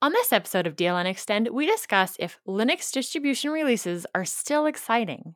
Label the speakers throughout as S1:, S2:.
S1: On this episode of DLN Extend, we discuss if Linux distribution releases are still exciting.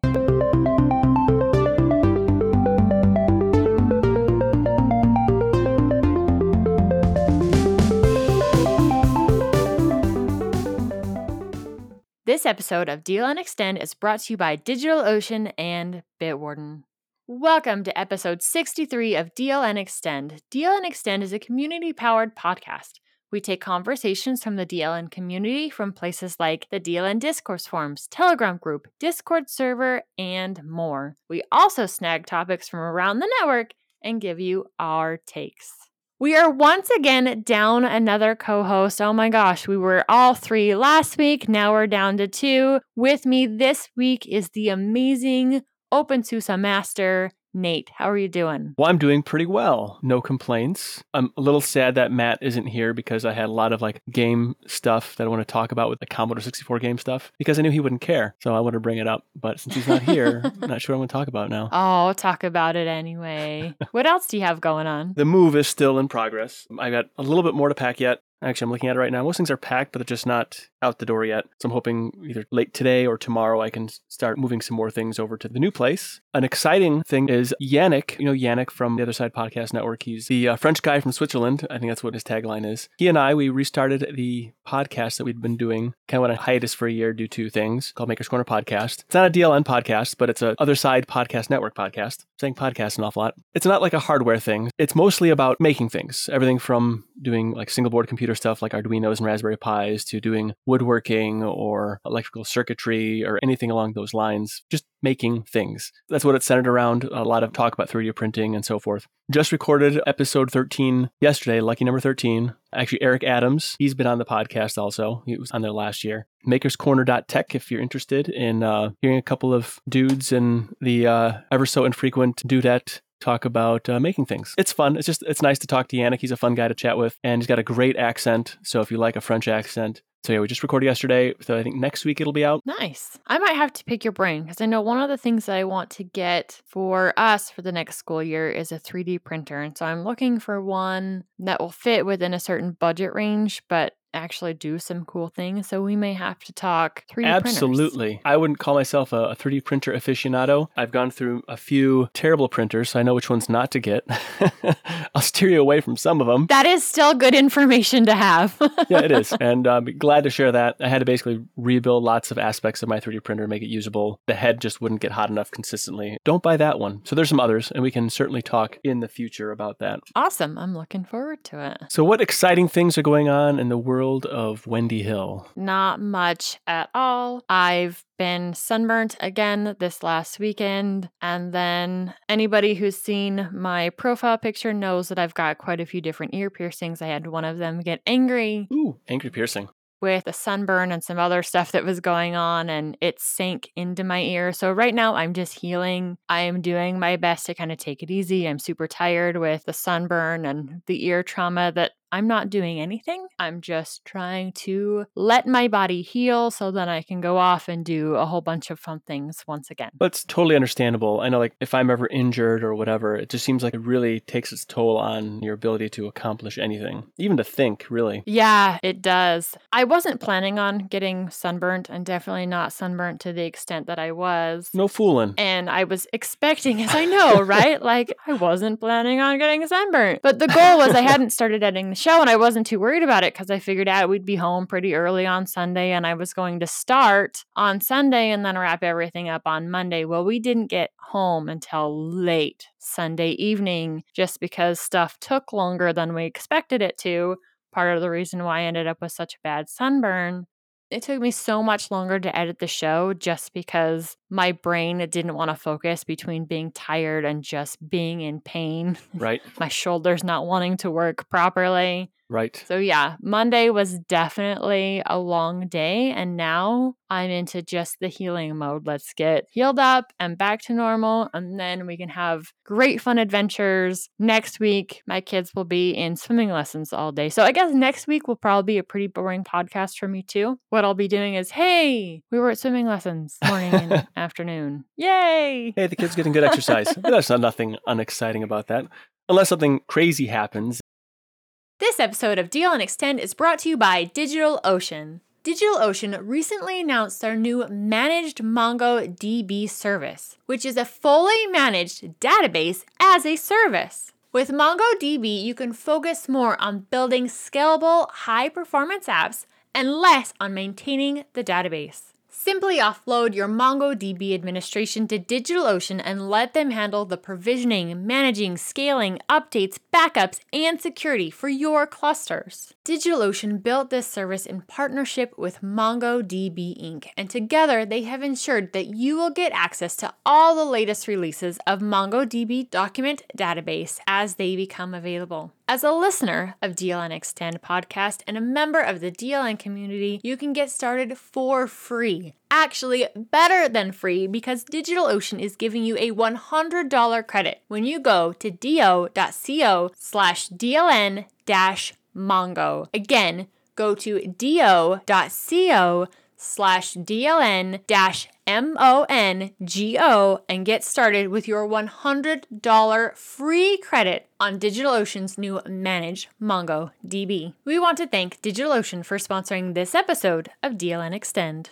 S1: This episode of DLN Extend is brought to you by DigitalOcean and Bitwarden. Welcome to episode 63 of DLN Extend. DLN Extend is a community powered podcast. We take conversations from the DLN community from places like the DLN Discourse Forums, Telegram group, Discord server, and more. We also snag topics from around the network and give you our takes. We are once again down another co host. Oh my gosh, we were all three last week. Now we're down to two. With me this week is the amazing OpenSUSE master, Nate. How are you doing?
S2: Well, I'm doing pretty well. No complaints. I'm a little sad that Matt isn't here because I had a lot of like game stuff that I want to talk about with the Commodore 64 game stuff because I knew he wouldn't care. So I wanted to bring it up. But since he's not here, I'm not sure what I'm going to talk about now.
S1: Oh, talk about it anyway. what else do you have going on?
S2: The move is still in progress. I got a little bit more to pack yet. Actually, I'm looking at it right now. Most things are packed, but they're just not out the door yet. So I'm hoping either late today or tomorrow I can start moving some more things over to the new place. An exciting thing is Yannick, you know, Yannick from the Other Side Podcast Network. He's the uh, French guy from Switzerland. I think that's what his tagline is. He and I, we restarted the podcast that we'd been doing, kind of went on hiatus for a year due to things called Maker's Corner Podcast. It's not a DLN podcast, but it's a Other Side Podcast Network podcast. I'm saying podcast an awful lot. It's not like a hardware thing. It's mostly about making things. Everything from doing like single board computer stuff like Arduinos and Raspberry Pis to doing woodworking or electrical circuitry or anything along those lines. Just making things. That's what it's centered around. A lot of talk about 3D printing and so forth. Just recorded episode 13 yesterday, lucky number 13. Actually, Eric Adams, he's been on the podcast also. He was on there last year. Makerscorner.tech if you're interested in uh, hearing a couple of dudes and the uh, ever so infrequent dudette talk about uh, making things. It's fun. It's just it's nice to talk to Yannick. He's a fun guy to chat with, and he's got a great accent. So if you like a French accent, so yeah, we just recorded yesterday. So I think next week it'll be out.
S1: Nice. I might have to pick your brain because I know one of the things that I want to get for us for the next school year is a 3D printer. And so I'm looking for one that will fit within a certain budget range, but actually do some cool things. So we may have to talk 3D
S2: Absolutely.
S1: printers.
S2: I wouldn't call myself a, a 3D printer aficionado. I've gone through a few terrible printers, so I know which ones not to get. I'll steer you away from some of them.
S1: That is still good information to have.
S2: yeah, it is. And uh, be glad to share that. I had to basically rebuild lots of aspects of my 3D printer, make it usable. The head just wouldn't get hot enough consistently. Don't buy that one. So there's some others, and we can certainly talk in the future about that.
S1: Awesome. I'm looking forward to it.
S2: So, what exciting things are going on in the world? Of Wendy Hill?
S1: Not much at all. I've been sunburnt again this last weekend. And then anybody who's seen my profile picture knows that I've got quite a few different ear piercings. I had one of them get angry.
S2: Ooh, angry piercing
S1: with a sunburn and some other stuff that was going on and it sank into my ear. So right now I'm just healing. I am doing my best to kind of take it easy. I'm super tired with the sunburn and the ear trauma that I'm not doing anything. I'm just trying to let my body heal so that I can go off and do a whole bunch of fun things once again.
S2: But it's totally understandable. I know, like, if I'm ever injured or whatever, it just seems like it really takes its toll on your ability to accomplish anything, even to think, really.
S1: Yeah, it does. I wasn't planning on getting sunburnt and definitely not sunburnt to the extent that I was.
S2: No fooling.
S1: And I was expecting, as I know, right? Like, I wasn't planning on getting sunburnt. But the goal was I hadn't started editing the show and I wasn't too worried about it because I figured out we'd be home pretty early on Sunday and I was going to start on Sunday and then wrap everything up on Monday. Well, we didn't get home until late Sunday evening just because stuff took longer than we expected it to. Part of the reason why I ended up with such a bad sunburn it took me so much longer to edit the show just because my brain didn't want to focus between being tired and just being in pain.
S2: Right.
S1: my shoulders not wanting to work properly.
S2: Right.
S1: So, yeah, Monday was definitely a long day. And now I'm into just the healing mode. Let's get healed up and back to normal. And then we can have great fun adventures. Next week, my kids will be in swimming lessons all day. So, I guess next week will probably be a pretty boring podcast for me, too. What I'll be doing is, hey, we were at swimming lessons morning and afternoon. Yay!
S2: Hey, the kids getting good exercise. There's nothing unexciting about that unless something crazy happens
S1: This episode of DLN Extend is brought to you by DigitalOcean. DigitalOcean recently announced their new managed MongoDB service, which is a fully managed database as a service. With MongoDB, you can focus more on building scalable, high performance apps and less on maintaining the database. Simply offload your MongoDB administration to DigitalOcean and let them handle the provisioning, managing, scaling, updates, backups, and security for your clusters. DigitalOcean built this service in partnership with MongoDB Inc., and together they have ensured that you will get access to all the latest releases of MongoDB document database as they become available. As a listener of DLN Extend podcast and a member of the DLN community, you can get started for free. Actually, better than free because DigitalOcean is giving you a $100 credit when you go to do.co slash DLN dash Mongo. Again, go to do.co slash DLN dash M-O-N-G-O and get started with your $100 free credit on DigitalOcean's new managed MongoDB. We want to thank DigitalOcean for sponsoring this episode of DLN Extend.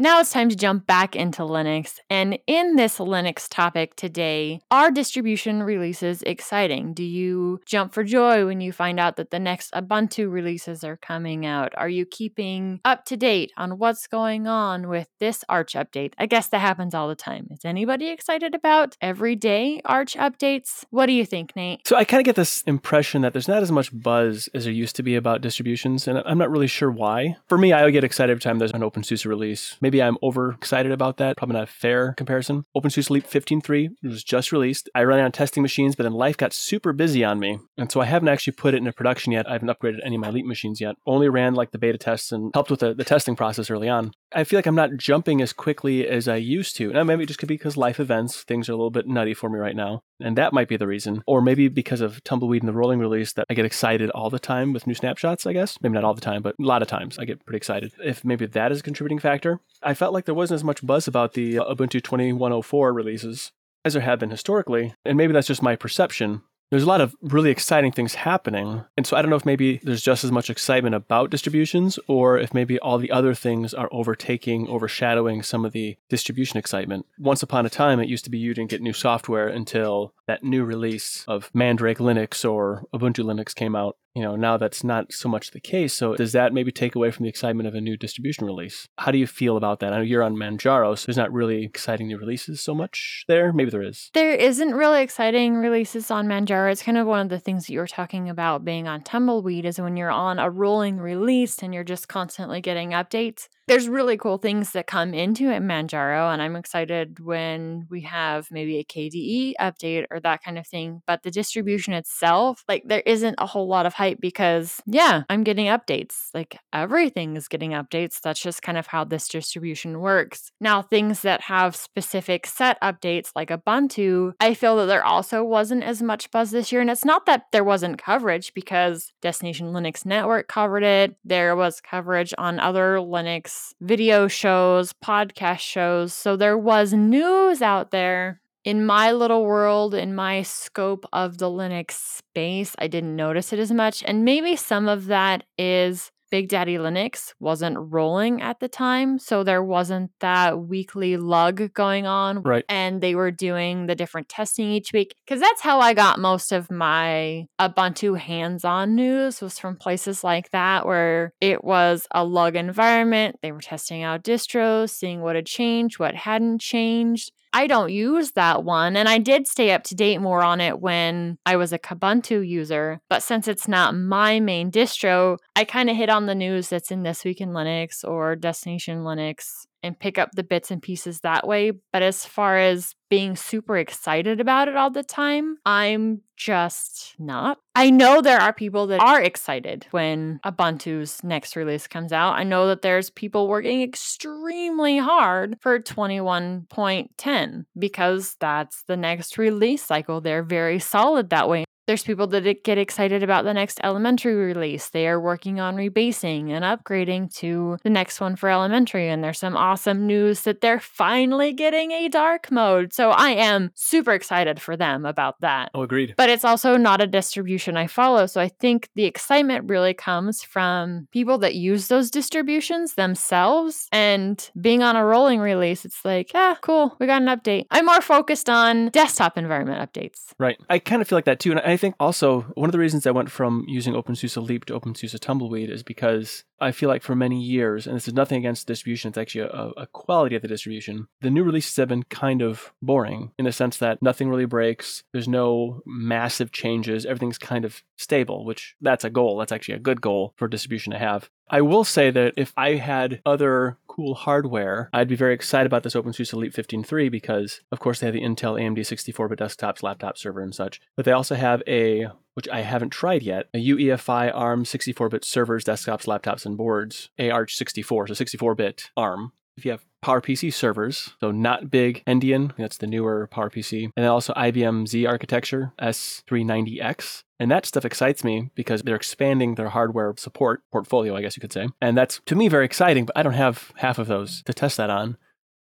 S1: Now it's time to jump back into Linux. And in this Linux topic today, are distribution releases exciting? Do you jump for joy when you find out that the next Ubuntu releases are coming out? Are you keeping up to date on what's going on with this Arch update? I guess that happens all the time. Is anybody excited about everyday Arch updates? What do you think, Nate?
S2: So I kind of get this impression that there's not as much buzz as there used to be about distributions, and I'm not really sure why. For me, I get excited every time there's an OpenSUSE release. Maybe I'm overexcited about that. Probably not a fair comparison. OpenSUSE Leap 15.3 was just released. I ran it on testing machines, but then life got super busy on me. And so I haven't actually put it into production yet. I haven't upgraded any of my Leap machines yet. Only ran like the beta tests and helped with the, the testing process early on. I feel like I'm not jumping as quickly as I used to. Now, maybe it just could be because life events, things are a little bit nutty for me right now. And that might be the reason. Or maybe because of Tumbleweed and the rolling release that I get excited all the time with new snapshots, I guess. Maybe not all the time, but a lot of times I get pretty excited. If maybe that is a contributing factor. I felt like there wasn't as much buzz about the uh, Ubuntu 2104 releases as there have been historically. And maybe that's just my perception there's a lot of really exciting things happening. And so I don't know if maybe there's just as much excitement about distributions or if maybe all the other things are overtaking, overshadowing some of the distribution excitement. Once upon a time, it used to be you didn't get new software until that new release of Mandrake Linux or Ubuntu Linux came out you know now that's not so much the case so does that maybe take away from the excitement of a new distribution release? How do you feel about that? I know you're on manjaro so there's not really exciting new releases so much there? Maybe there is.
S1: There isn't really exciting releases on manjaro. It's kind of one of the things that you were talking about being on tumbleweed is when you're on a rolling release and you're just constantly getting updates there's really cool things that come into it Manjaro, and I'm excited when we have maybe a KDE update or that kind of thing. But the distribution itself, like there isn't a whole lot of hype because yeah, I'm getting updates. Like everything is getting updates. That's just kind of how this distribution works. Now, things that have specific set updates like Ubuntu, I feel that there also wasn't as much buzz this year. And it's not that there wasn't coverage because Destination Linux Network covered it. There was coverage on other Linux video shows, podcast shows. So there was news out there. In my little world, in my scope of the Linux space, I didn't notice it as much. And maybe some of that is Big Daddy Linux wasn't rolling at the time, so there wasn't that weekly lug going on.
S2: Right.
S1: And they were doing the different testing each week because that's how I got most of my Ubuntu hands-on news was from places like that where it was a lug environment. They were testing out distros, seeing what had changed, what hadn't changed. I don't use that one. And I did stay up to date more on it when I was a Kubuntu user. But since it's not my main distro, I kind of hit on the news that's in This Week in Linux or Destination Linux and pick up the bits and pieces that way. But as far as being super excited about it all the time, I'm just not. I know there are people that are excited when Ubuntu's next release comes out. I know that there's people working extremely hard for 21.10 because that's the next release cycle. They're very solid that way. There's people that get excited about the next elementary release. They are working on rebasing and upgrading to the next one for elementary. And there's some awesome news that they're finally getting a dark mode. So I am super excited for them about that.
S2: Oh, agreed.
S1: But it's also not a distribution I follow. So I think the excitement really comes from people that use those distributions themselves and being on a rolling release. It's like, ah, cool, we got an update. I'm more focused on desktop environment updates.
S2: Right. I kind of feel like that too. And I think also one of the reasons I went from using OpenSUSE Leap to OpenSUSE Tumbleweed is because I feel like for many years, and this is nothing against distribution, it's actually a, a, quality of the distribution, the new releases have been kind of boring in the sense that nothing really breaks, there's no massive changes, everything's kind of stable, which that's a goal. That's actually a good goal for distribution to have. I will say that if I had other cool hardware, I'd be very excited about this OpenSUSE Leap 15.3 because, of course, they have the Intel AMD 64-bit desktops, laptop server, and such. But they also have a, which I haven't tried yet, a UEFI ARM 64-bit servers, desktops, laptops, and boards, AArch64, so 64-bit ARM. If you have PowerPC servers, so not big Endian, that's the newer PowerPC, and then also IBM Z architecture S390X. And that stuff excites me because they're expanding their hardware support portfolio, I guess you could say. And that's to me very exciting, but I don't have half of those to test that on.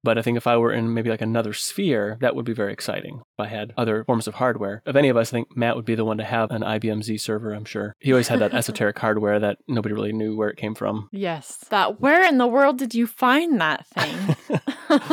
S2: But I think if I were in maybe like another sphere, that would be very exciting. If I had other forms of hardware. Of any of us, I think Matt would be the one to have an IBM Z server, I'm sure. He always had that esoteric hardware that nobody really knew where it came from.
S1: Yes. That where in the world did you find that thing?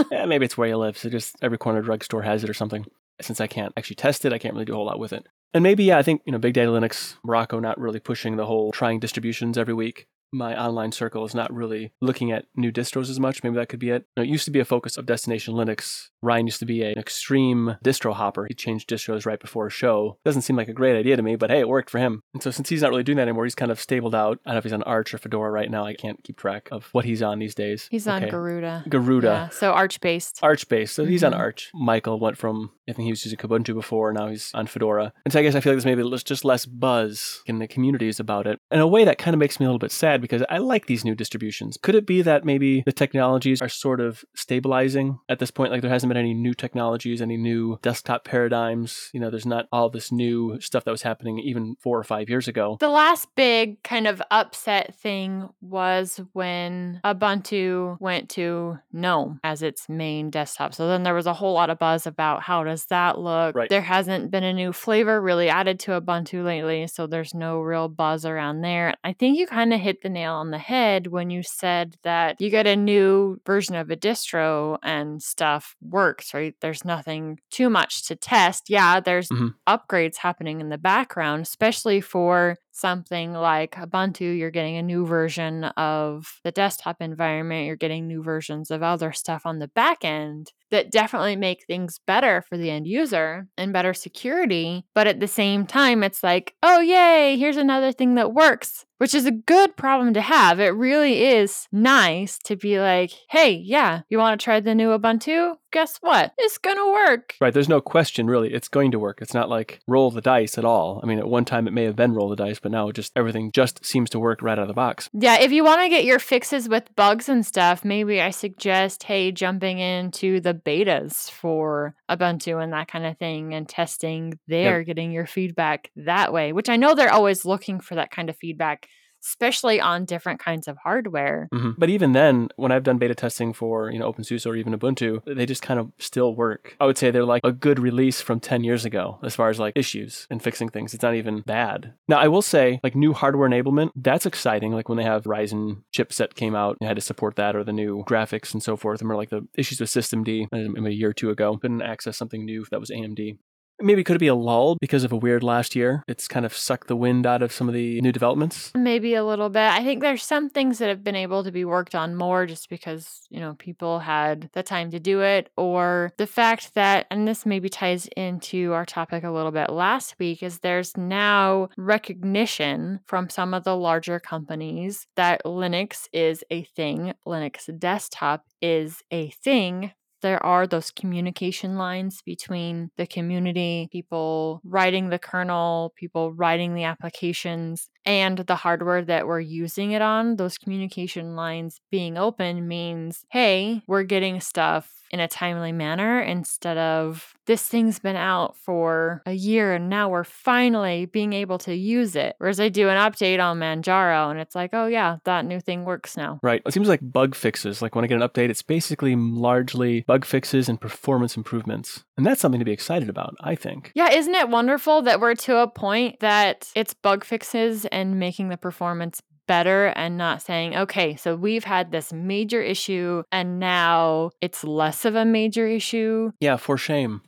S2: yeah, maybe it's where you live. So just every corner drugstore has it or something. Since I can't actually test it, I can't really do a whole lot with it. And maybe, yeah, I think, you know, Big Daddy Linux, Morocco not really pushing the whole trying distributions every week my online circle is not really looking at new distros as much. Maybe that could be it. You know, it used to be a focus of Destination Linux. Ryan used to be an extreme distro hopper. He changed distros right before a show. Doesn't seem like a great idea to me, but hey, it worked for him. And so since he's not really doing that anymore, he's kind of stabled out. I don't know if he's on Arch or Fedora right now. I can't keep track of what he's on these days.
S1: He's okay. on Garuda.
S2: Garuda.
S1: Yeah, so Arch based.
S2: Arch based. So mm-hmm. he's on mm-hmm. Arch. Michael went from I think he was using Kubuntu before. Now he's on Fedora. And so I guess I feel like there's maybe just less buzz in the communities about it. In a way, that kind of makes me a little bit sad because I like these new distributions. Could it be that maybe the technologies are sort of stabilizing at this point? Like there hasn't any new technologies, any new desktop paradigms. You know, there's not all this new stuff that was happening even four or five years ago.
S1: The last big kind of upset thing was when Ubuntu went to GNOME as its main desktop. So then there was a whole lot of buzz about how does that look?
S2: Right.
S1: There hasn't been a new flavor really added to Ubuntu lately, so there's no real buzz around there. I think you kind of hit the nail on the head when you said that you get a new version of a distro and stuff works, right? There's nothing too much to test. Yeah, there's mm-hmm. upgrades happening in the background, especially for something like Ubuntu, you're getting a new version of the desktop environment, you're getting new versions of other stuff on the back end that definitely make things better for the end user and better security. But at the same time, it's like, oh, yay, here's another thing that works which is a good problem to have. It really is nice to be like, hey, yeah, you want to try the new Ubuntu? Guess what? It's going to work.
S2: Right. There's no question, really. It's going to work. It's not like roll the dice at all. I mean, at one time it may have been roll the dice, but now just everything just seems to work right out of the box.
S1: Yeah. If you want to get your fixes with bugs and stuff, maybe I suggest, hey, jumping into the betas for Ubuntu and that kind of thing and testing there, yep. getting your feedback that way, which I know they're always looking for that kind of feedback especially on different kinds of hardware.
S2: Mm-hmm. But even then, when I've done beta testing for, you know, OpenSUSE or even Ubuntu, they just kind of still work. I would say they're like a good release from 10 years ago as far as like issues and fixing things. It's not even bad. Now, I will say like new hardware enablement, that's exciting. Like when they have Ryzen chipset came out and had to support that or the new graphics and so forth. Remember like the issues with systemd maybe a year or two ago, couldn't access something new that was AMD. Maybe could it be a lull because of a weird last year? It's kind of sucked the wind out of some of the new developments.
S1: Maybe a little bit. I think there's some things that have been able to be worked on more just because, you know, people had the time to do it, or the fact that, and this maybe ties into our topic a little bit last week, is there's now recognition from some of the larger companies that Linux is a thing, Linux desktop is a thing there are those communication lines between the community, people writing the kernel, people writing the applications, and the hardware that we're using it on, those communication lines being open means, hey, we're getting stuff in a timely manner instead of this thing's been out for a year and now we're finally being able to use it. Whereas I do an update on Manjaro and it's like, oh yeah, that new thing works now.
S2: Right. It seems like bug fixes. Like when I get an update, it's basically largely bug fixes and performance improvements. And that's something to be excited about, I think.
S1: Yeah, isn't it wonderful that we're to a point that it's bug fixes and making the performance better and not saying, okay, so we've had this major issue and now it's less of a major issue.
S2: Yeah, for shame.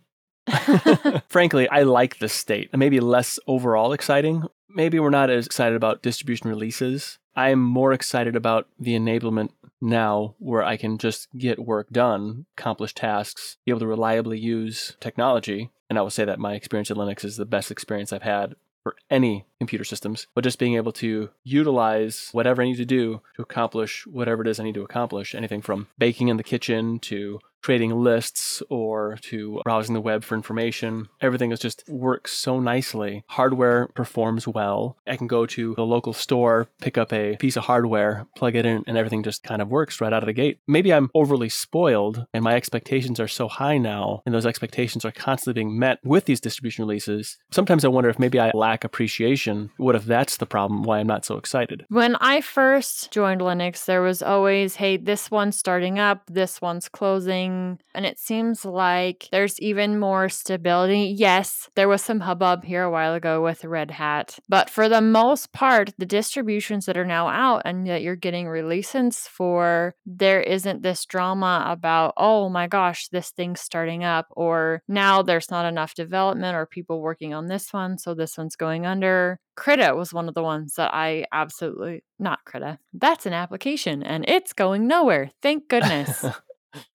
S2: Frankly, I like this state. Maybe less overall exciting. Maybe we're not as excited about distribution releases. I'm more excited about the enablement now where I can just get work done, accomplish tasks, be able to reliably use technology. And I will say that my experience in Linux is the best experience I've had for any computer systems, but just being able to utilize whatever I need to do to accomplish whatever it is I need to accomplish. Anything from baking in the kitchen to creating lists or to browsing the web for information. Everything is just works so nicely. Hardware performs well. I can go to the local store, pick up a piece of hardware, plug it in, and everything just kind of works right out of the gate. Maybe I'm overly spoiled and my expectations are so high now, and those expectations are constantly being met with these distribution releases. Sometimes I wonder if maybe I lack appreciation. What if that's the problem? Why I'm not so excited?
S1: When I first joined Linux, there was always, hey, this one's starting up, this one's closing Mm, and it seems like there's even more stability. Yes, there was some hubbub here a while ago with Red Hat, but for the most part, the distributions that are now out and that you're getting releases for, there isn't this drama about, oh my gosh, this thing's starting up, or now there's not enough development or people working on this one, so this one's going under. Krita was one of the ones that I absolutely not Krita. That's an application and it's going nowhere. Thank goodness.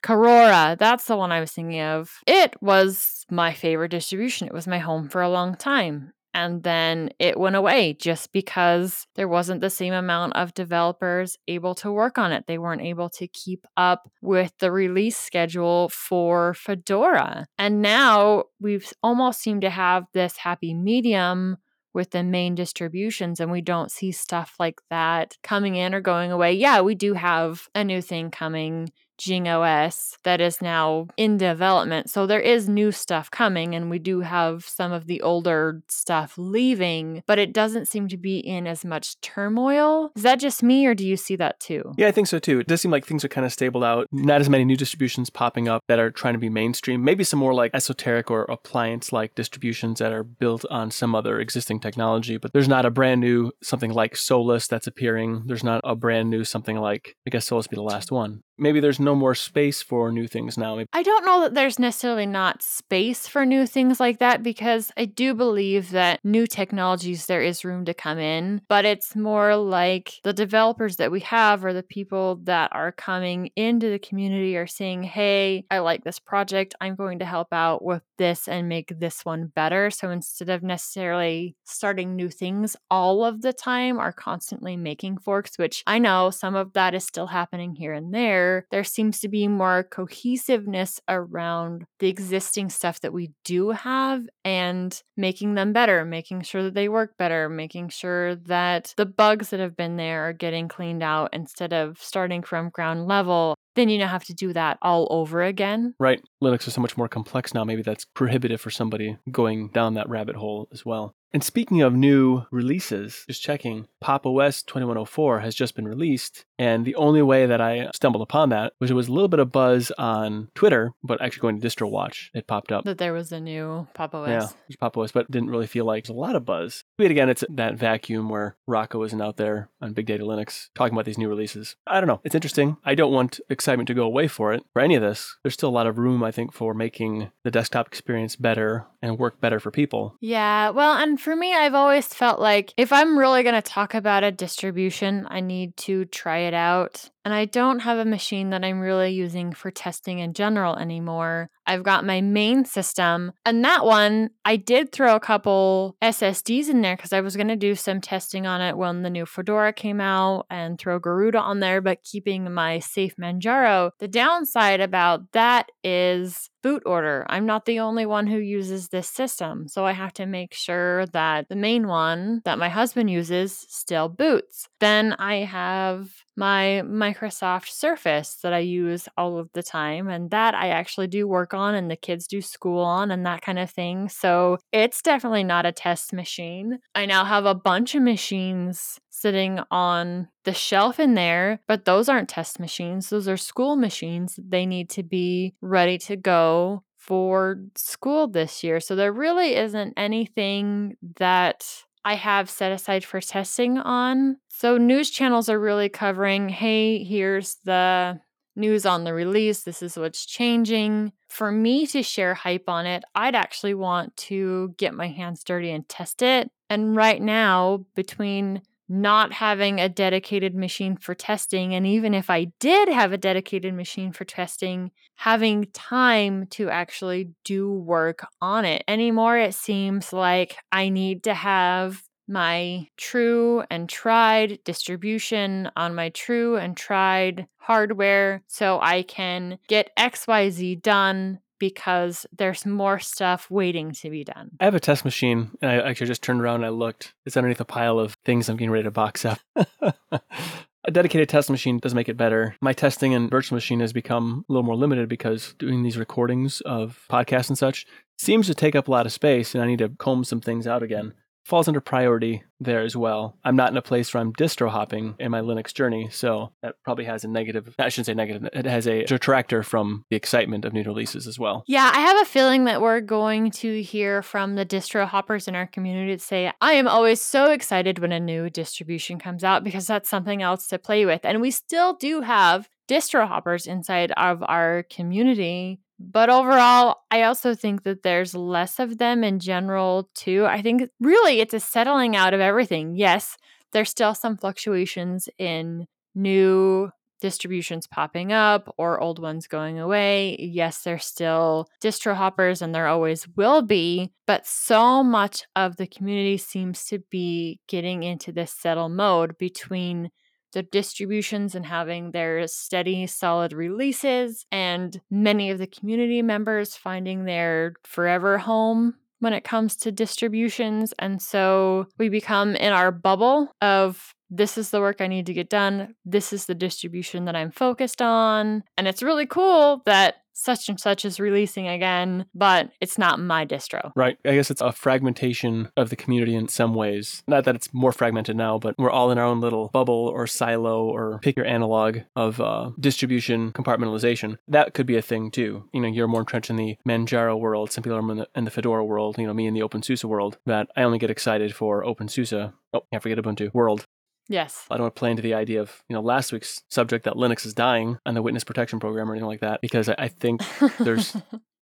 S1: Korora, that's the one I was thinking of. It was my favorite distribution. It was my home for a long time. And then it went away just because there wasn't the same amount of developers able to work on it. They weren't able to keep up with the release schedule for Fedora. And now we've almost seemed to have this happy medium with the main distributions and we don't see stuff like that coming in or going away. Yeah, we do have a new thing coming Jing OS that is now in development. So there is new stuff coming, and we do have some of the older stuff leaving, but it doesn't seem to be in as much turmoil. Is that just me, or do you see that too?
S2: Yeah, I think so too. It does seem like things are kind of stable out. Not as many new distributions popping up that are trying to be mainstream. Maybe some more like esoteric or appliance like distributions that are built on some other existing technology, but there's not a brand new something like Solus that's appearing. There's not a brand new something like, I guess Solus be the last one maybe there's no more space for new things now.
S1: I don't know that there's necessarily not space for new things like that because I do believe that new technologies there is room to come in, but it's more like the developers that we have or the people that are coming into the community are saying, "Hey, I like this project. I'm going to help out with this and make this one better." So instead of necessarily starting new things all of the time, are constantly making forks, which I know some of that is still happening here and there there seems to be more cohesiveness around the existing stuff that we do have and making them better, making sure that they work better, making sure that the bugs that have been there are getting cleaned out instead of starting from ground level then you don't have to do that all over again.
S2: Right. Linux is so much more complex now. Maybe that's prohibitive for somebody going down that rabbit hole as well. And speaking of new releases, just checking, Pop! OS 2104 has just been released. And the only way that I stumbled upon that was it was a little bit of buzz on Twitter, but actually going to DistroWatch, it popped up.
S1: That there was a new Pop! OS.
S2: Yeah, there's Pop! OS, but didn't really feel like there's a lot of buzz. But again, it's that vacuum where Rocco isn't out there on Big Daddy Linux talking about these new releases. I don't know. It's interesting. I don't want excitement to go away for it, for any of this. There's still a lot of room, I think, for making the desktop experience better and work better for people.
S1: Yeah, well, for me, I've always felt like if I'm really going to talk about a distribution, I need to try it out. And I don't have a machine that I'm really using for testing in general anymore. I've got my main system, and that one I did throw a couple SSDs in there because I was going to do some testing on it when the new Fedora came out and throw Garuda on there, but keeping my safe Manjaro. The downside about that is boot order. I'm not the only one who uses this system. So I have to make sure that the main one that my husband uses still boots. Then I have my Microsoft Surface that I use all of the time, and that I actually do work on, and the kids do school on, and that kind of thing. So it's definitely not a test machine. I now have a bunch of machines sitting on the shelf in there, but those aren't test machines. Those are school machines. They need to be ready to go for school this year. So there really isn't anything that I have set aside for testing on. So, news channels are really covering hey, here's the news on the release. This is what's changing. For me to share hype on it, I'd actually want to get my hands dirty and test it. And right now, between not having a dedicated machine for testing. And even if I did have a dedicated machine for testing, having time to actually do work on it. Anymore, it seems like I need to have my true and tried distribution on my true and tried hardware so I can get XYZ done because there's more stuff waiting to be done.
S2: I have a test machine, and I actually just turned around and I looked. It's underneath a pile of things I'm getting ready to box up. a dedicated test machine does make it better. My testing and virtual machine has become a little more limited because doing these recordings of podcasts and such seems to take up a lot of space, and I need to comb some things out again falls under priority there as well. I'm not in a place where I'm distro hopping in my Linux journey, so that probably has a negative, I shouldn't say negative, it has a detractor from the excitement of new releases as well.
S1: Yeah, I have a feeling that we're going to hear from the distro hoppers in our community that say, I am always so excited when a new distribution comes out because that's something else to play with. And we still do have distro hoppers inside of our community but overall, I also think that there's less of them in general, too. I think really it's a settling out of everything. Yes, there's still some fluctuations in new distributions popping up or old ones going away. Yes, there's still distro hoppers and there always will be, but so much of the community seems to be getting into this settle mode between the distributions and having their steady, solid releases, and many of the community members finding their forever home when it comes to distributions. And so we become in our bubble of this is the work I need to get done. This is the distribution that I'm focused on. And it's really cool that such and such is releasing again, but it's not my distro.
S2: Right. I guess it's a fragmentation of the community in some ways. Not that it's more fragmented now, but we're all in our own little bubble or silo or pick your analog of uh, distribution compartmentalization. That could be a thing too. You know, you're more entrenched in the Manjaro world. Some people are in the, in the Fedora world. You know, me in the OpenSUSE world. That I only get excited for OpenSUSE. Oh, can't forget Ubuntu world.
S1: Yes.
S2: I don't want to play into the idea of, you know, last week's subject that Linux is dying and the witness protection program or anything like that, because I think there's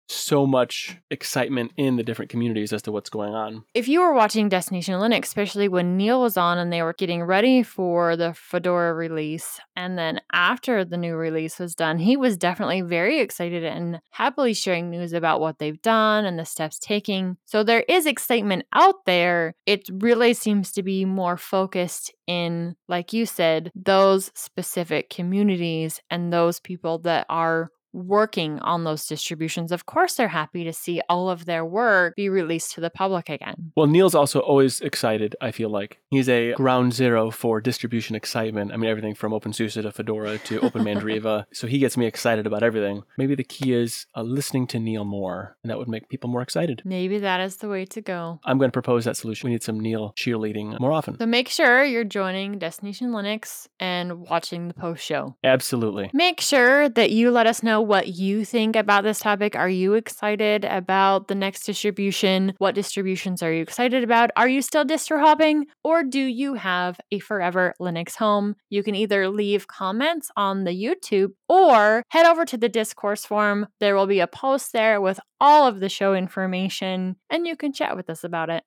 S2: so much excitement in the different communities as to what's going on.
S1: If you were watching Destination Linux, especially when Neil was on and they were getting ready for the Fedora release, and then after the new release was done, he was definitely very excited and happily sharing news about what they've done and the steps taking. So there is excitement out there. It really seems to be more focused in, like you said, those specific communities and those people that are working on those distributions, of course they're happy to see all of their work be released to the public again.
S2: Well, Neil's also always excited, I feel like. He's a ground zero for distribution excitement. I mean, everything from OpenSUSE to Fedora to OpenMandriva. so he gets me excited about everything. Maybe the key is uh, listening to Neil more, and that would make people more excited.
S1: Maybe that is the way to go.
S2: I'm going to propose that solution. We need some Neil cheerleading more often.
S1: So make sure you're joining Destination Linux and watching the post show.
S2: Absolutely.
S1: Make sure that you let us know what you think about this topic. Are you excited about the next distribution? What distributions are you excited about? Are you still distro hopping or do you have a forever Linux home? You can either leave comments on the YouTube or head over to the discourse forum. There will be a post there with all of the show information and you can chat with us about it.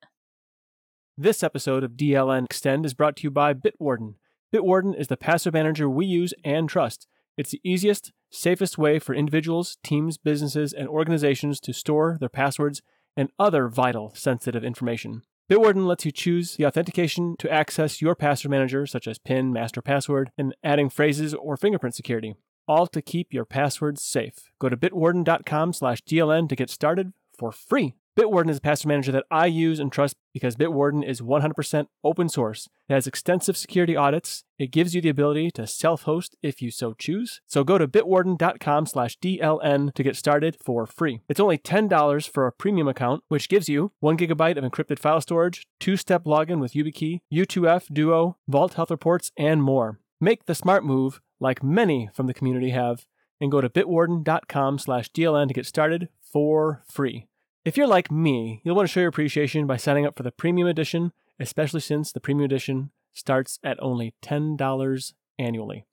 S2: This episode of DLN Extend is brought to you by Bitwarden. Bitwarden is the password manager we use and trust. It's the easiest, safest way for individuals, teams, businesses, and organizations to store their passwords and other vital sensitive information. Bitwarden lets you choose the authentication to access your password manager, such as PIN, master password, and adding phrases or fingerprint security. all to keep your passwords safe. Go to bitwarden.com slash DLN to get started for free. Bitwarden is a password manager that I use and trust because Bitwarden is 100% open source. It has extensive security audits. It gives you the ability to self-host if you so choose. So go to bitwarden.com slash DLN to get started for free. It's only $10 for a premium account, which gives you one gigabyte of encrypted file storage, two-step login with YubiKey, U2F, Duo, Vault Health Reports, and more. Make the smart move like many from the community have and go to bitwarden.com slash DLN to get started for free. If you're like me, you'll want to show your appreciation by signing up for the premium edition, especially since the premium edition starts at only $10 annually.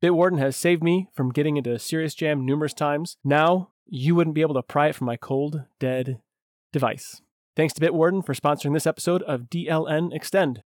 S2: Bitwarden has saved me from getting into a serious jam numerous times. Now, you wouldn't be able to pry it from my cold, dead device. Thanks to Bitwarden for sponsoring this episode of DLN Extend.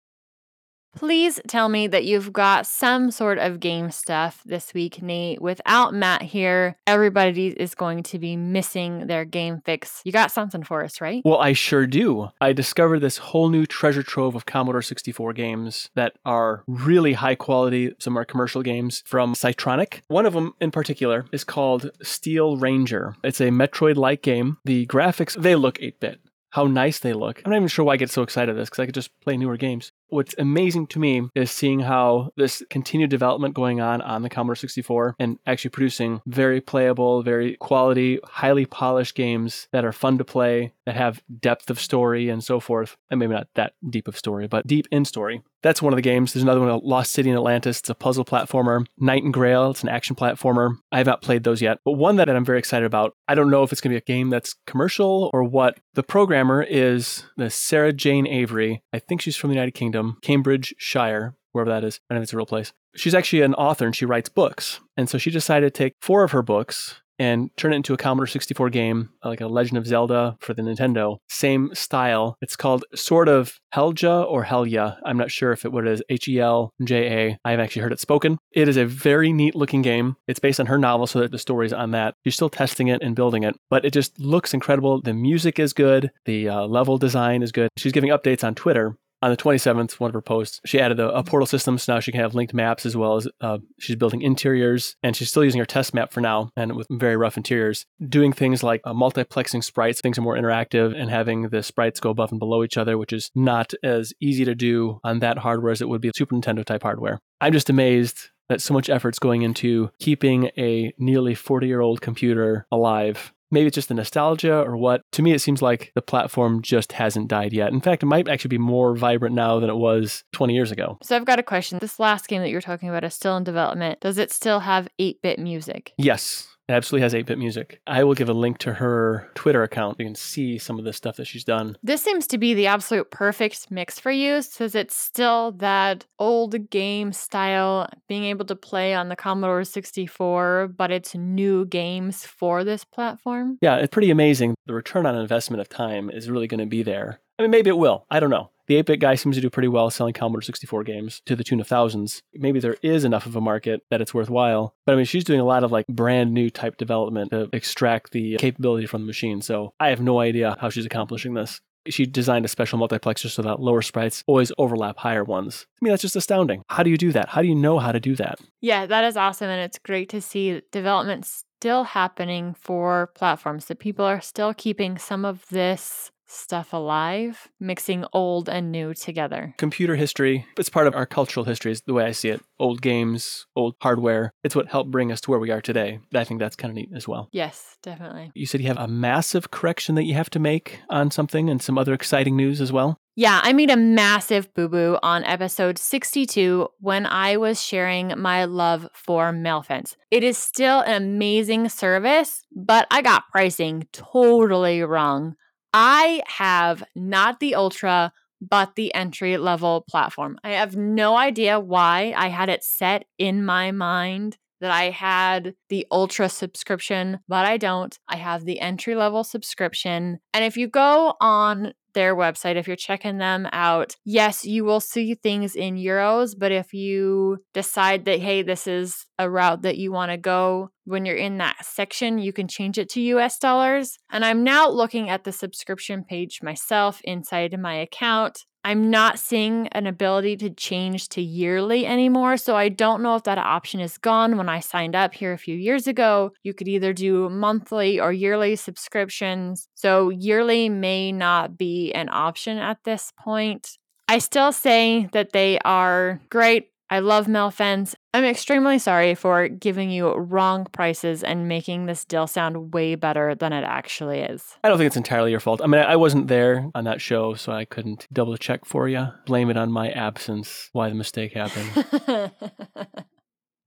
S1: Please tell me that you've got some sort of game stuff this week, Nate. Without Matt here, everybody is going to be missing their game fix. You got something for us, right?
S2: Well, I sure do. I discovered this whole new treasure trove of Commodore 64 games that are really high quality. Some are commercial games from Psytronik. One of them in particular is called Steel Ranger. It's a Metroid like game. The graphics, they look 8 bit how nice they look. I'm not even sure why I get so excited about this because I could just play newer games. What's amazing to me is seeing how this continued development going on on the Commodore 64 and actually producing very playable, very quality, highly polished games that are fun to play, that have depth of story and so forth. And maybe not that deep of story, but deep in story. That's one of the games. There's another one, uh, Lost City in Atlantis. It's a puzzle platformer. Knight and Grail, it's an action platformer. I have not played those yet, but one that I'm very excited about. I don't know if it's going to be a game that's commercial or what. The programmer is the Sarah Jane Avery. I think she's from the United Kingdom. Cambridgeshire, wherever that is. I don't know if it's a real place. She's actually an author and she writes books. And so she decided to take four of her books and turn it into a Commodore 64 game, like a Legend of Zelda for the Nintendo. Same style. It's called sort of Helja or Helya. I'm not sure if it what it is. H E L J A. I have actually heard it spoken. It is a very neat looking game. It's based on her novel, so that the story's on that. She's still testing it and building it, but it just looks incredible. The music is good. The uh, level design is good. She's giving updates on Twitter on the 27th, one of her posts, she added a, a, portal system. So now she can have linked maps as well as uh, she's building interiors and she's still using her test map for now and with very rough interiors, doing things like uh, multiplexing sprites. Things are more interactive and having the sprites go above and below each other, which is not as easy to do on that hardware as it would be Super Nintendo type hardware. I'm just amazed that so much effort's going into keeping a nearly 40 year old computer alive Maybe it's just the nostalgia or what. To me, it seems like the platform just hasn't died yet. In fact, it might actually be more vibrant now than it was 20 years ago.
S1: So I've got a question. This last game that you're talking about is still in development. Does it still have 8 bit music?
S2: Yes. It absolutely has 8 bit music. I will give a link to her Twitter account. You can see some of the stuff that she's done.
S1: This seems to be the absolute perfect mix for you because it's still that old game style, being able to play on the Commodore 64, but it's new games for this platform.
S2: Yeah, it's pretty amazing. The return on investment of time is really going to be there. I mean, maybe it will. I don't know. The 8 bit guy seems to do pretty well selling Commodore 64 games to the tune of thousands. Maybe there is enough of a market that it's worthwhile. But I mean, she's doing a lot of like brand new type development to extract the capability from the machine. So I have no idea how she's accomplishing this. She designed a special multiplexer so that lower sprites always overlap higher ones. I mean, that's just astounding. How do you do that? How do you know how to do that?
S1: Yeah, that is awesome. And it's great to see development still happening for platforms, that people are still keeping some of this stuff alive, mixing old and new together.
S2: Computer history, it's part of our cultural history, is the way I see it. Old games, old hardware, it's what helped bring us to where we are today. I think that's kind of neat as well.
S1: Yes, definitely.
S2: You said you have a massive correction that you have to make on something and some other exciting news as well?
S1: Yeah, I made a massive boo boo on episode 62 when I was sharing my love for MailFence. It is still an amazing service, but I got pricing totally wrong. I have not the Ultra, but the entry level platform. I have no idea why I had it set in my mind that I had the ultra subscription, but I don't. I have the entry level subscription. And if you go on their website, if you're checking them out, yes, you will see things in euros. But if you decide that, hey, this is a route that you want to go, when you're in that section, you can change it to US dollars. And I'm now looking at the subscription page myself inside my account. I'm not seeing an ability to change to yearly anymore. So I don't know if that option is gone. When I signed up here a few years ago, you could either do monthly or yearly subscriptions. So yearly may not be an option at this point. I still say that they are great I love MailFence. I'm extremely sorry for giving you wrong prices and making this deal sound way better than it actually is.
S2: I don't think it's entirely your fault. I mean, I wasn't there on that show, so I couldn't double check for you. Blame it on my absence, why the mistake happened.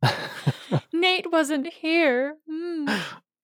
S1: Nate wasn't here. Mm,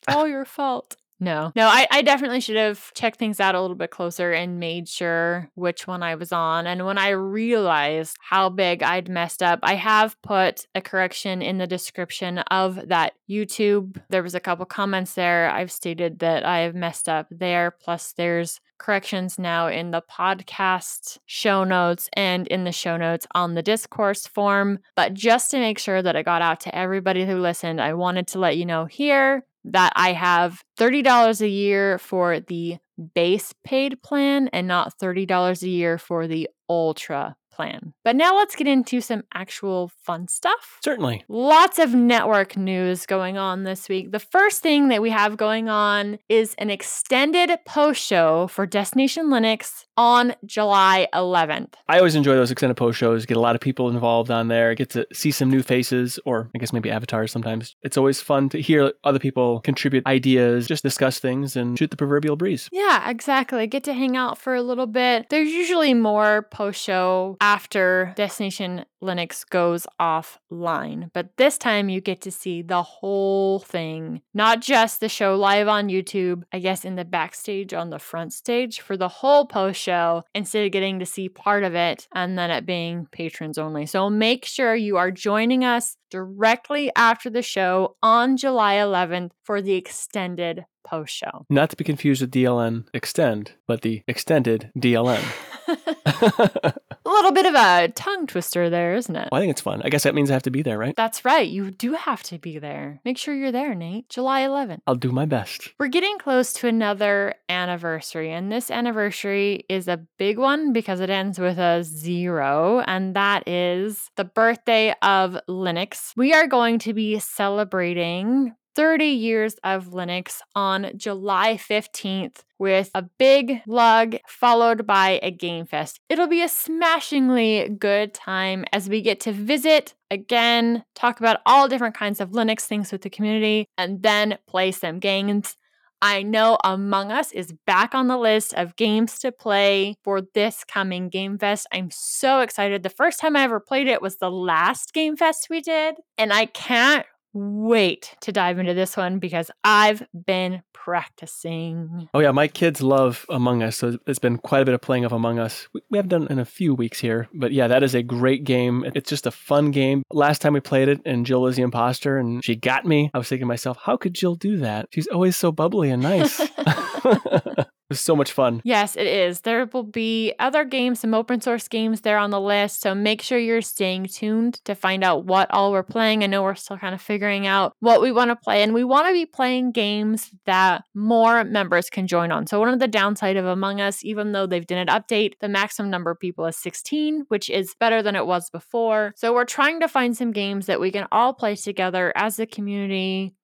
S1: all your fault. No, no, I, I definitely should have checked things out a little bit closer and made sure which one I was on. And when I realized how big I'd messed up, I have put a correction in the description of that YouTube. There was a couple comments there. I've stated that I have messed up there. Plus, there's corrections now in the podcast show notes and in the show notes on the discourse form. But just to make sure that it got out to everybody who listened, I wanted to let you know here that I have $30 a year for the base paid plan and not $30 a year for the ultra plan. But now let's get into some actual fun stuff.
S2: Certainly.
S1: Lots of network news going on this week. The first thing that we have going on is an extended post show for Destination Linux on July 11th.
S2: I always enjoy those extended post shows, get a lot of people involved on there, get to see some new faces, or I guess maybe avatars sometimes. It's always fun to hear other people contribute ideas, just discuss things and shoot the proverbial breeze.
S1: Yeah, exactly. Get to hang out for a little bit. There's usually more post show after Destination Linux goes offline. But this time you get to see the whole thing, not just the show live on YouTube, I guess in the backstage on the front stage for the whole post show instead of getting to see part of it and then it being patrons only. So make sure you are joining us directly after the show on July 11th for the extended post show.
S2: Not to be confused with DLN Extend, but the extended DLN.
S1: a little bit of a tongue twister there, isn't it?
S2: Well, I think it's fun. I guess that means I have to be there, right?
S1: That's right. You do have to be there. Make sure you're there, Nate. July 11th.
S2: I'll do my best.
S1: We're getting close to another anniversary, and this anniversary is a big one because it ends with a zero, and that is the birthday of Linux. We are going to be celebrating 30 years of Linux on July 15th with a big lug followed by a game fest. It'll be a smashingly good time as we get to visit again, talk about all different kinds of Linux things with the community, and then play some games. I know Among Us is back on the list of games to play for this coming Game Fest. I'm so excited. The first time I ever played it was the last Game Fest we did, and I can't wait to dive into this one because I've been practicing.
S2: Oh yeah, my kids love Among Us, so it's been quite a bit of playing of Among Us. We have done it in a few weeks here, but yeah, that is a great game. It's just a fun game. Last time we played it, and Jill was the imposter, and she got me. I was thinking to myself, how could Jill do that? She's always so bubbly and nice. was so much fun.
S1: Yes, it is. There will be other games, some open source games there on the list. So make sure you're staying tuned to find out what all we're playing. I know we're still kind of figuring out what we want to play, and we want to be playing games that more members can join on. So one of the downside of Among Us, even though they've done an update, the maximum number of people is 16, which is better than it was before. So we're trying to find some games that we can all play together as a community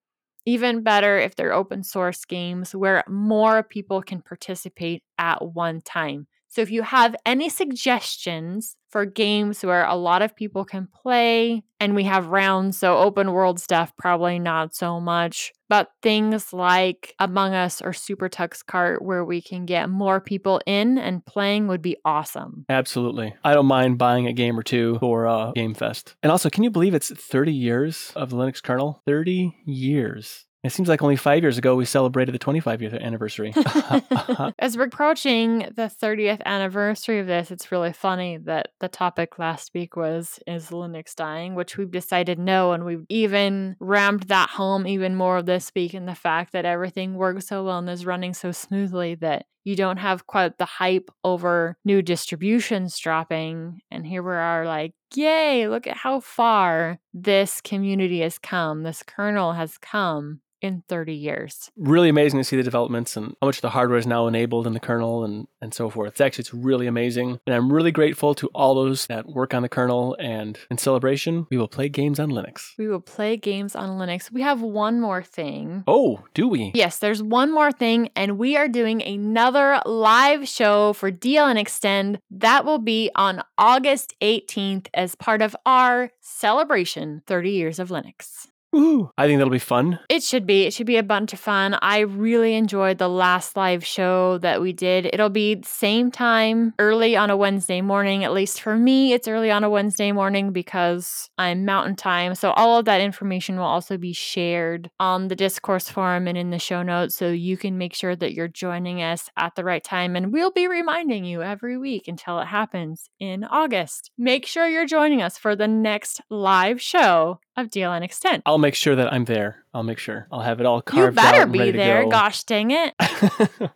S1: even better if they're open source games where more people can participate at one time. So if you have any suggestions for games where a lot of people can play and we have rounds, so open world stuff, probably not so much, but things like Among Us or Super Tux Kart where we can get more people in and playing would be awesome.
S2: Absolutely. I don't mind buying a game or two for uh, Game Fest. And also, can you believe it's 30 years of the Linux kernel? 30 years. It seems like only five years ago we celebrated the 25 year anniversary.
S1: As we're approaching the 30th anniversary of this, it's really funny that the topic last week was Is Linux dying? Which we've decided no, and we've even rammed that home even more this week in the fact that everything works so well and is running so smoothly that you don't have quite the hype over new distributions dropping. And here we are, like, yay, look at how far this community has come, this kernel has come. In 30 years.
S2: Really amazing to see the developments and how much the hardware is now enabled in the kernel and, and so forth. It's actually it's really amazing. And I'm really grateful to all those that work on the kernel and in celebration, we will play games on Linux.
S1: We will play games on Linux. We have one more thing.
S2: Oh, do we?
S1: Yes, there's one more thing, and we are doing another live show for DLN Extend. That will be on August 18th as part of our celebration 30 years of Linux.
S2: Woohoo. I think that'll be fun.
S1: It should be. It should be a bunch of fun. I really enjoyed the last live show that we did. It'll be same time, early on a Wednesday morning. At least for me, it's early on a Wednesday morning because I'm mountain time. So all of that information will also be shared on the discourse forum and in the show notes so you can make sure that you're joining us at the right time and we'll be reminding you every week until it happens in August. Make sure you're joining us for the next live show of DLN Extend.
S2: I'll make sure that I'm there. I'll make sure. I'll have it all carved out.
S1: You better
S2: and
S1: be there.
S2: go.
S1: Gosh dang it.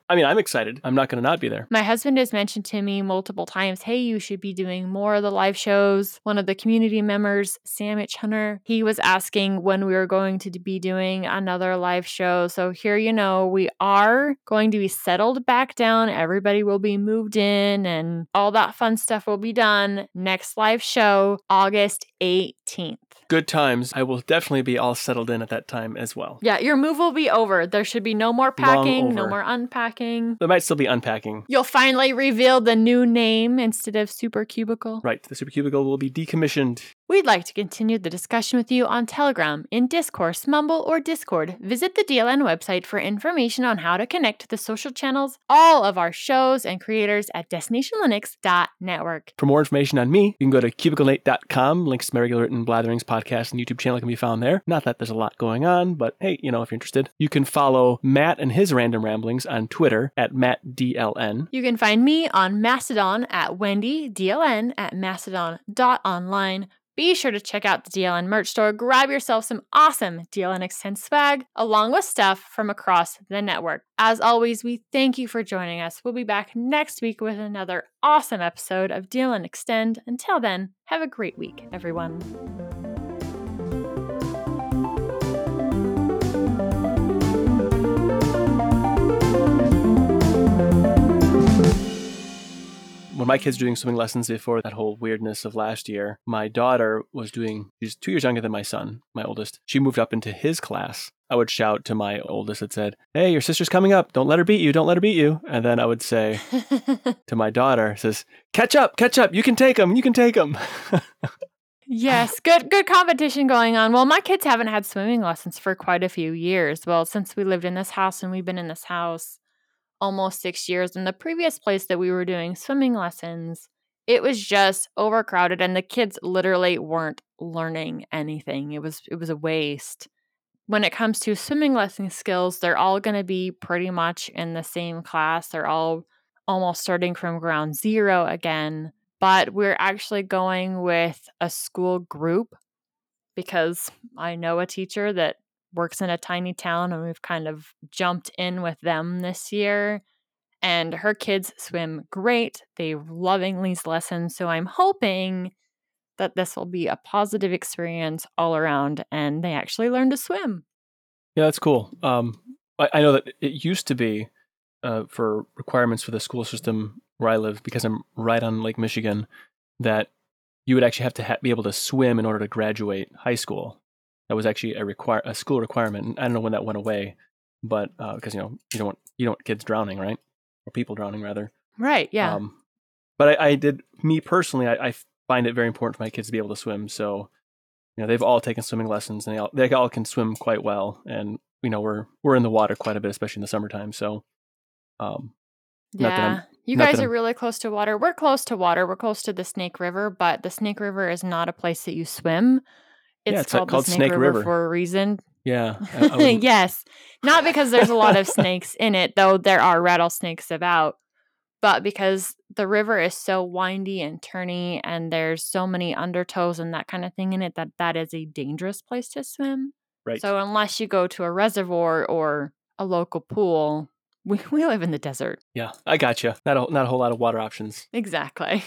S2: I mean, I'm excited. I'm not going to not be there.
S1: My husband has mentioned to me multiple times, hey, you should be doing more of the live shows. One of the community members, Sam H. Hunter, he was asking when we were going to be doing another live show. So here you know, we are going to be settled back down. Everybody will be moved in and all that fun stuff will be done. Next live show, August 18th.
S2: Good times. I will definitely be all settled in at that time as well.
S1: Yeah, your move will be over. There should be no more packing, no more unpacking.
S2: There might still be unpacking.
S1: You'll finally reveal the new name instead of Super Cubicle.
S2: Right. The Super Cubicle will be decommissioned.
S1: We'd like to continue the discussion with you on Telegram, in Discourse, Mumble, or Discord. Visit the DLN website for information on how to connect to the social channels, all of our shows and creators at destinationlinux.network.
S2: For more information on me, you can go to cubiclenate.com. Links to my regular written blatherings podcast and YouTube channel can be found there. Not that there's a lot going on, but hey, you know, if you're interested, you can follow Matt and his random ramblings on Twitter at MattDLN.
S1: You can find me on Mastodon at Wendy, DLN at mastodon.online. Be sure to check out the DLN merch store. Grab yourself some awesome DLN Extend swag, along with stuff from across the network. As always, we thank you for joining us. We'll be back next week with another awesome episode of DLN Extend. Until then, have a great week, everyone.
S2: When my kids were doing swimming lessons before that whole weirdness of last year, my daughter was doing, she's two years younger than my son, my oldest. She moved up into his class. I would shout to my oldest that said, Hey, your sister's coming up. Don't let her beat you. Don't let her beat you. And then I would say to my daughter, says, Catch up, catch up. You can take them. You can take them.
S1: Yes, good good competition going on. Well, my kids haven't had swimming lessons for quite a few years. Well, since we lived in this house and we've been in this house almost 6 years in the previous place that we were doing swimming lessons, it was just overcrowded and the kids literally weren't learning anything. It was it was a waste. When it comes to swimming lesson skills, they're all going to be pretty much in the same class. They're all almost starting from ground zero again but we're actually going with a school group because I know a teacher that works in a tiny town and we've kind of jumped in with them this year. And her kids swim great. They loving lessons. So I'm hoping that this will be a positive experience all around and they actually learn to swim.
S2: Yeah, that's cool. Um, I, I know that it used to be uh, for requirements for the school system where I live, because I'm right on Lake Michigan, that you would actually have to ha- be able to swim in order to graduate high school. That was actually a require a school requirement. And I don't know when that went away, but because you know you don't want you don't want kids drowning, right? Or people drowning rather.
S1: Right. Yeah.
S2: Um, but I, I did me personally. I, I find it very important for my kids to be able to swim. So, you know, they've all taken swimming lessons, and they all they all can swim quite well. And you know, we're we're in the water quite a bit, especially in the summertime. So, um, not that I'm-
S1: yeah. You guys are really close to water. We're close to water. We're close to the Snake River, but the Snake River is not a place that you swim. It's,
S2: Yeah, it's,
S1: called,
S2: called
S1: the Snake,
S2: Snake
S1: River,
S2: River.
S1: for a reason.
S2: yeah, I, I
S1: yes. Not because there's a lot of snakes in it, though there are rattlesnakes about, but because the river is so windy and turny and there's so many undertows and that kind of thing in it that that is a dangerous place to swim.
S2: right.
S1: So unless you go to a reservoir or a local pool, we, we live in the desert.
S2: yeah, I got you. Not a not a whole lot of water options.
S1: Exactly.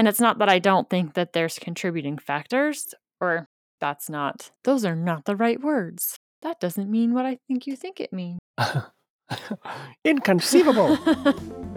S1: And it's not that I don't think that there's contributing factors or That's not, those are not the right words. That doesn't mean what I think you think it means.
S2: Inconceivable.